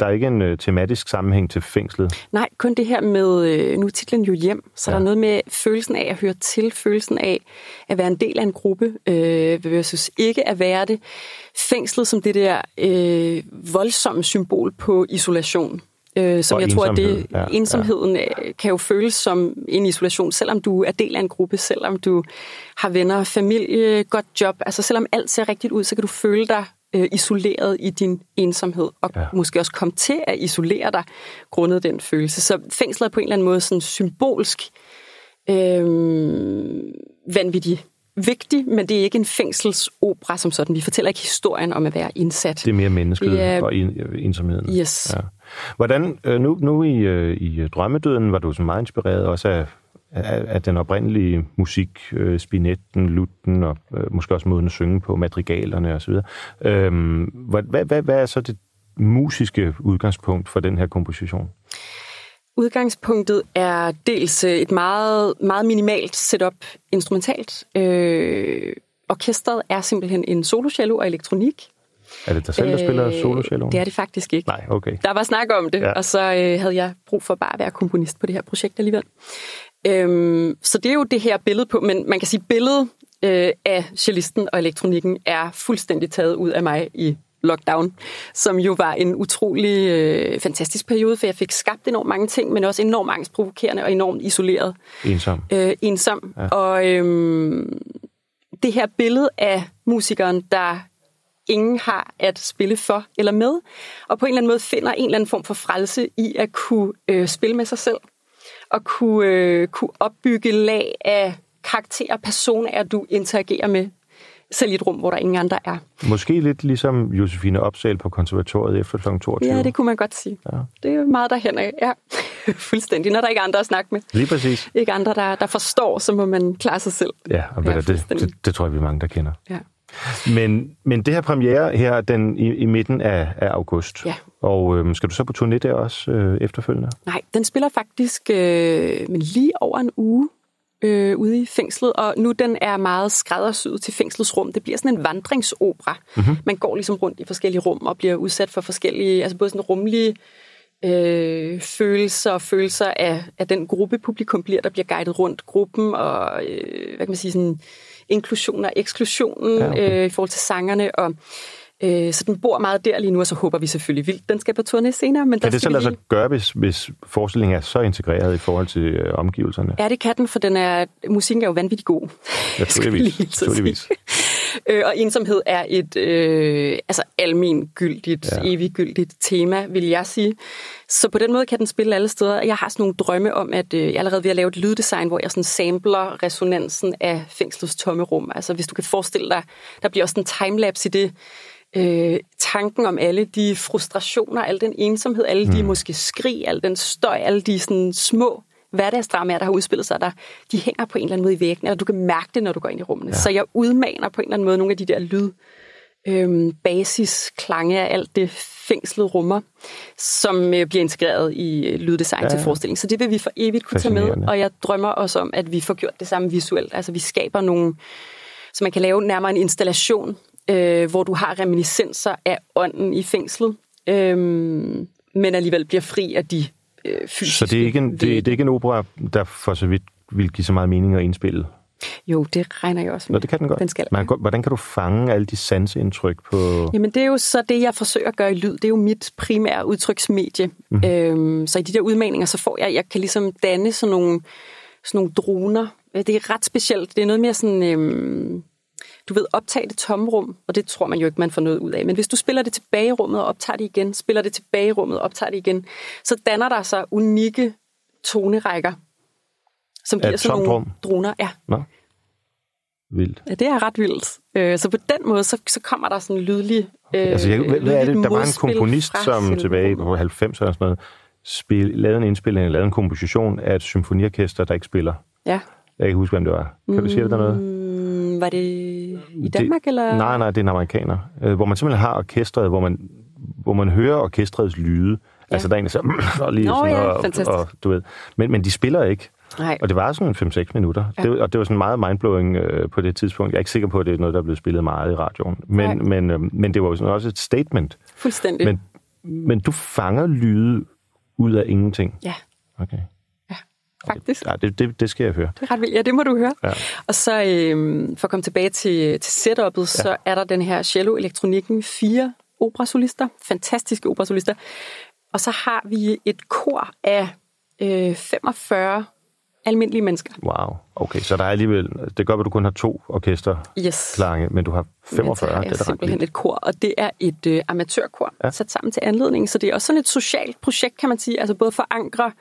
der er ikke en uh, tematisk sammenhæng til fængslet? Nej, kun det her med, øh, nu er titlen jo hjem, så ja. der er noget med følelsen af at høre til, følelsen af at være en del af en gruppe, øh, versus ikke at være det. Fængslet som det der øh, voldsomme symbol på isolation øh, som og jeg tror, at det, ja, ensomheden ja. Øh, kan jo føles som en isolation, selvom du er del af en gruppe, selvom du har venner, familie, godt job. Altså selvom alt ser rigtigt ud, så kan du føle dig øh, isoleret i din ensomhed, og ja. måske også komme til at isolere dig grundet den følelse. Så fængslet er på en eller anden måde sådan symbolsk øh, vanvittig vigtig, men det er ikke en fængselsopera som sådan. Vi fortæller ikke historien om at være indsat. Det er mere mennesket er, og ensomheden. Yes. Ja. Hvordan, øh, nu, nu i, øh, i øh, Drømmedøden var du så meget inspireret også af, af, af den oprindelige musik, øh, spinetten, lutten og måske også måden at synge på, madrigalerne osv. Øhm, hvad, hvad, hvad er så det musiske udgangspunkt for den her komposition? Udgangspunktet er dels et meget, meget minimalt setup instrumentalt. Øh, orkestret er simpelthen en solocello og elektronik. Er det dig selv, der spiller solo cello? Det er det faktisk ikke. Nej, okay. Der var snak om det, Ja. og så øh, havde jeg brug for bare at være komponist på det her projekt alligevel. Øhm, så det er jo det her billede på, men man kan sige, billedet øh, af cellisten og elektronikken er fuldstændig taget ud af mig i lockdown, som jo var en utrolig øh, fantastisk periode, for jeg fik skabt enormt mange ting, men også enormt angstprovokerende og enormt isoleret Ensom. øh, ensom. Ja. Og øhm, det her billede af musikeren, der ingen har at spille for eller med, og på en eller anden måde finder en eller anden form for frelse i at kunne øh, spille med sig selv, og kunne, øh, kunne opbygge lag af karakterer, personer, du interagerer med, selv i et rum, hvor der ingen andre er. Måske lidt ligesom Josefine Opsal på konservatoriet efter kl. 22. Ja, det kunne man godt sige. Ja. Det er meget derhen af. Ja, fuldstændig. Når der ikke er andre at snakke med. Lige præcis. Ikke andre, der, der forstår, så må man klare sig selv. Ja, og Ja, det, det, det tror jeg, vi er mange, der kender. Ja. Men, men det her premiere her den i, i midten af, af august. Ja. Og øhm, skal du så på turné der også øh, efterfølgende? Nej, den spiller faktisk øh, men lige over en uge øh, ude i fængslet, og nu den er meget skræddersyet til fængslets rum. Det bliver sådan en vandringsopera. Mm-hmm. Man går ligesom rundt i forskellige rum og bliver udsat for forskellige, altså både sådan rumlige øh, følelser og følelser af, af den gruppe publikum bliver, der bliver guidet rundt gruppen, og øh, hvad kan man sige, sådan inklusion og eksklusionen Ja, ja, okay. øh, i forhold til sangerne, og øh, så den bor meget der lige nu, og så håber vi selvfølgelig vildt, den skal på turné senere. Men Kan det så lade sig gøre, hvis, hvis forestillingen er så integreret i forhold til øh, omgivelserne? Ja, det kan den, for den er, musikken er jo vanvittig god. Naturligvis. Naturligvis. Øh, og ensomhed er et øh, altså almengyldigt, Ja. eviggyldigt tema, vil jeg sige. Så på den måde kan den spille alle steder. Jeg har sådan nogle drømme om, at øh, jeg er allerede ved at lave et lyddesign, hvor jeg sådan sampler resonansen af fængslets tomme rum. Altså hvis du kan forestille dig, der bliver også en timelapse i det. Øh, tanken om alle de frustrationer, al den ensomhed, alle de måske skrig, al den støj, alle de sådan små hverdagsdramaer, der har udspillet sig der, de hænger på en eller anden måde i væggen, og du kan mærke det, når du går ind i rummene. Ja. Så jeg udmaner på en eller anden måde nogle af de der lyd, øhm, basisklange af alt det fængslet rummer, som øh, bliver integreret i øh, lyddesign Ja, til forestillingen. Så det vil vi for evigt kunne tage med, og jeg drømmer også om, at vi får gjort det samme visuelt. Altså vi skaber nogle, så man kan lave nærmere en installation, øh, hvor du har reminiscenser af ånden i fængslet, øh, men alligevel bliver fri af de øh, fysiske Så det er, ikke en, det, det er ikke en opera, der for så vidt vil give så meget mening at indspille? Jo, det regner jeg også med. Nå, det kan den godt. Den skal. Men hvordan kan du fange alle de sanseindtryk på... Jamen det er jo så det, jeg forsøger at gøre i lyd. Det er jo mit primære udtryksmedie. Mm. Øhm, så i de der udmaninger, så får jeg, jeg kan ligesom danne sådan nogle, sådan nogle droner. Øh, Det er ret specielt. Det er noget mere sådan, øhm, du ved, optage det tomrum, og det tror man jo ikke, man får noget ud af. Men hvis du spiller det tilbage i rummet og optager det igen, spiller det tilbage i rummet og optager det igen, så danner der sig unikke tonerækker, som et sådan nogle rum? droner. Ja, Nå, vildt. Ja, det er ret vildt. Øh, Så på den måde, så, så kommer der sådan en lydlig øh, Altså, jeg, hvad, hvad er det? Der var en komponist, som tilbage på 90'erne og sådan noget, spil, lavede en indspilning, lavede en komposition af et symfoniorkester, der ikke spiller. Ja. Jeg kan ikke huske, hvem det var. Kan du sige, det der noget? Mm, var det i Danmark, det, eller? Nej, nej, det er en amerikaner. Øh, hvor man simpelthen har orkestret, hvor man, hvor man hører orkestrets lyde. Ja. Altså, der er en, der så, og lige Nå sådan, ja, og, fantastisk. og, du ved. Men, men de spiller ikke. Nej. Og det var sådan 5-6 minutter. Ja. Det, og det var sådan meget mindblowing øh, på det tidspunkt. Jeg er ikke sikker på, at det er noget, der er blevet spillet meget i radioen. Nej. Men, men, øh, men det var jo sådan også et statement. Fuldstændig. Men, men du fanger lyde ud af ingenting. Ja, Okay. Faktisk. Ja, det, det, det skal jeg høre. Det er ret vildt. Ja, det må du høre. Ja. Og så øhm, for at komme tilbage til, til setup'et, ja. så er der den her cello-elektronikken. Fire operasolister. Fantastiske operasolister. Og så har vi et kor af øh, 45 almindelige mennesker. Wow. Okay, så der er alligevel... Det være, at du kun har to orkester Yes. klange, men du har 45. Jeg Det er simpelthen et kor, og det er et øh, amatørkor, Ja. sat sammen til anledningen. Så det er også sådan et socialt projekt, kan man sige. Altså både forankre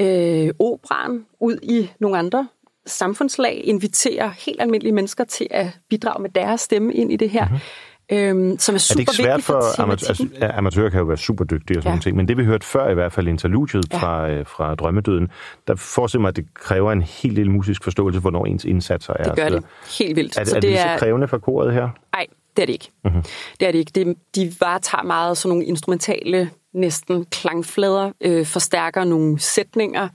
øh, operan ud i nogle andre samfundslag, invitere helt almindelige mennesker til at bidrage med deres stemme ind i det her, mm-hmm. øhm, som er Mhm. Er super det ikke svært vigtigt for, for amatører? Altså, amatører kan jo være super dygtige og sådan Ja. ting, men det vi hørte før, i hvert fald interludiet Ja. fra, øh, fra Drømmedøden, der forestiller mig, at det kræver en helt lille musisk forståelse, hvornår ens indsatser er. Det gør så det helt vildt. Er det, er det, lige så krævende for koret her? Nej, det er det ikke. Mhm. Mm-hmm. Det er det ikke. Det, de varetager meget sådan nogle instrumentale, næsten klangflader, øh, forstærker nogle sætninger,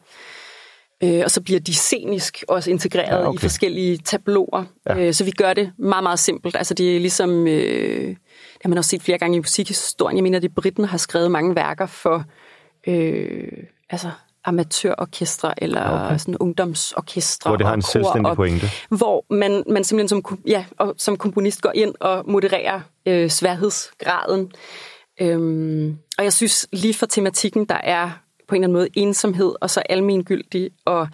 Øh, og så bliver de scenisk også integreret ja, okay. i forskellige tabloer. Ja. Øh, så vi gør det meget, meget simpelt. Altså det er ligesom, øh, det har man også set flere gange i musikhistorien. Jeg mener, at Britten har skrevet mange værker for øh, altså amatørorkestre eller okay. sådan ungdomsorkestre. Hvor det har en selvstændig og, pointe. Hvor man, man simpelthen som, ja, og som komponist går ind og modererer øh, sværhedsgraden. Øhm, og jeg synes lige for tematikken, der er på en eller anden måde ensomhed og så almengyldig og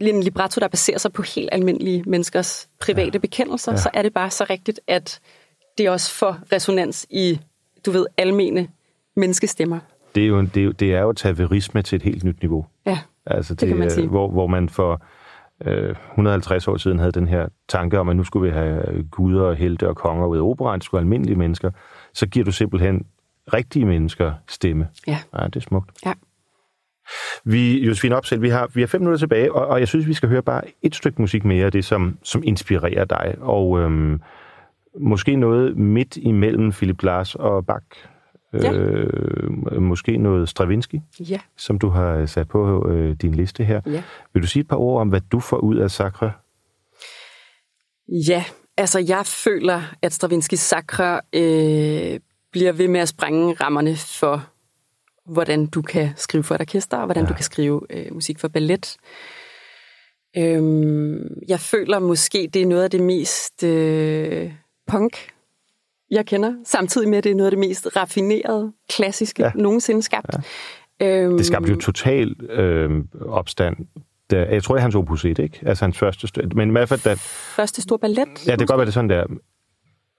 en libretto, der baserer sig på helt almindelige menneskers private ja. bekendelser, ja. så er det bare så rigtigt, at det også får resonans i, du ved, almene menneskestemmer. Det er jo, det er, det er jo taverisme til et helt nyt niveau. Ja, altså det, det kan man sige. Hvor, hvor man for øh, 150 år siden havde den her tanke om, at nu skulle vi have guder og helte og konger ud af operaen, skulle almindelige mennesker, så giver du simpelthen rigtige mennesker stemme. Ja. ja det er smukt. Ja. Vi, Josefine Opsel, vi har, vi har fem minutter tilbage, og, og jeg synes, vi skal høre bare et stykke musik mere af det, som, som inspirerer dig. Og øhm, måske noget midt imellem Philip Glass og Bach. Ja. Øh, måske noget Stravinsky, ja. som du har sat på øh, din liste her. Ja. Vil du sige et par ord om, hvad du får ud af Sacre? Ja, altså jeg føler, at Stravinskys Sacre øh, bliver ved med at sprænge rammerne for hvordan du kan skrive for et orkester, og hvordan ja. du kan skrive øh, musik for ballet. Øhm, jeg føler måske, det er noget af det mest øh, punk, jeg kender, samtidig med, at det er noget af det mest raffinerede, klassiske, ja. nogensinde skabt. Ja. Øhm, det skabte jo total øh, opstand da, jeg tror, det er hans opus 1, ikke? Altså hans første, men i hvert fald... Da, første store ballet? Ja, det kan godt være, det sådan der.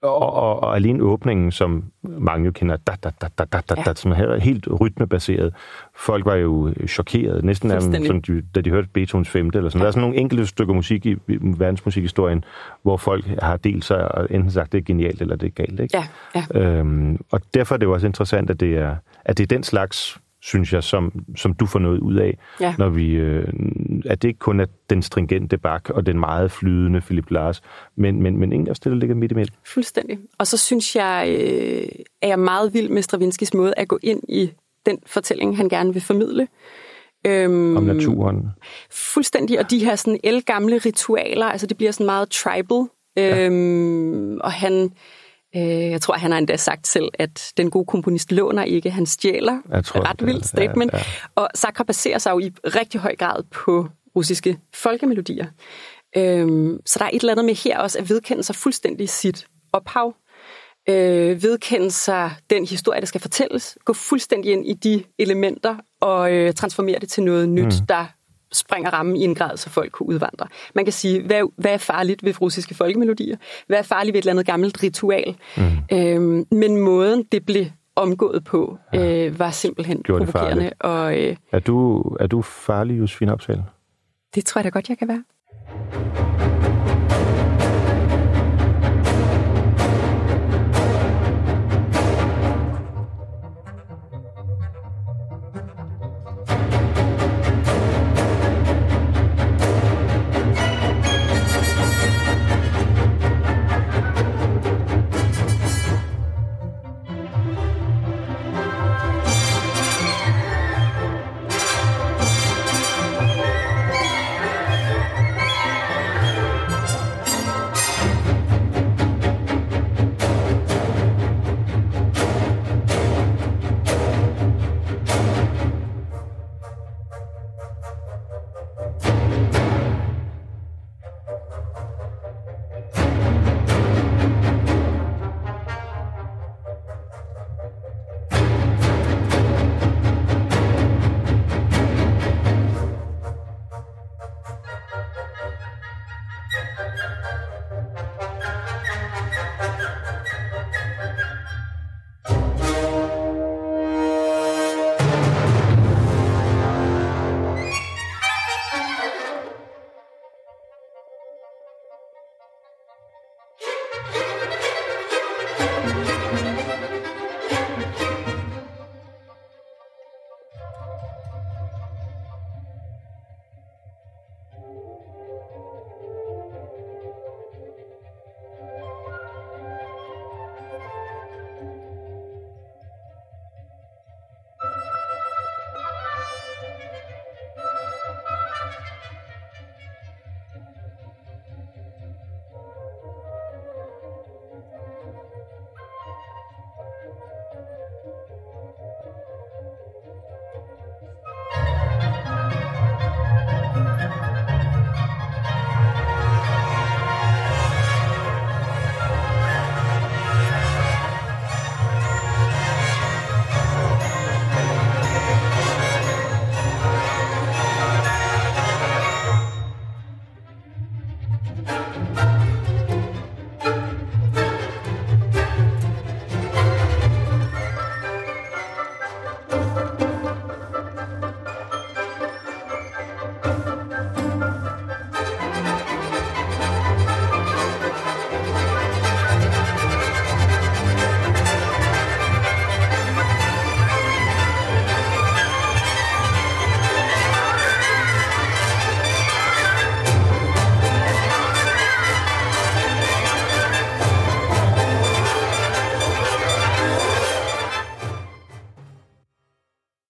Og, og, og alene åbningen, som mange jo kender, da, da, da, da, da, da, ja. som er helt rytmebaseret. Folk var jo chokeret, næsten som de, da de hørte Beethovens femte, eller sådan. Ja. Der er sådan nogle enkelte stykker musik i, i verdensmusikhistorien, hvor folk har delt sig og enten sagt, det er genialt, eller det er galt. Ikke? Ja, ja. Øhm, og derfor er det jo også interessant, at det er, at det er den slags synes jeg, som, som du får noget ud af, ja. når vi, øh, at det ikke kun er den stringente bak og den meget flydende Philip Lars, men, men, men en af der ligger midt imellem. Fuldstændig. Og så synes jeg, øh, er jeg meget vild med Stravinskys måde at gå ind i den fortælling, han gerne vil formidle. Øhm, Om naturen. Fuldstændig, og de her sådan elgamle ritualer, altså det bliver sådan meget tribal. Ja. Øhm, og han jeg tror, han har endda sagt selv, at den gode komponist låner ikke, han stjæler. Jeg tror, Ret vildt statement. Ja, ja. Og Sakra baserer sig jo i rigtig høj grad på russiske folkemelodier. Øhm, så der er et eller andet med her også at vedkende sig fuldstændig sit ophav. Øh, vedkende sig den historie, der skal fortælles. Gå fuldstændig ind i de elementer og øh, transformere det til noget nyt, mm. der springer rammen i en grad, så folk kunne udvandre. Man kan sige, hvad, hvad er farligt ved russiske folkemelodier? Hvad er farligt ved et eller andet gammelt ritual? Mm. Øhm, men måden, det blev omgået på, ja. øh, var simpelthen Gjorde provokerende. Og, øh, er, du, er du farlig, Josefine Opsal? Det tror jeg da godt, jeg kan være.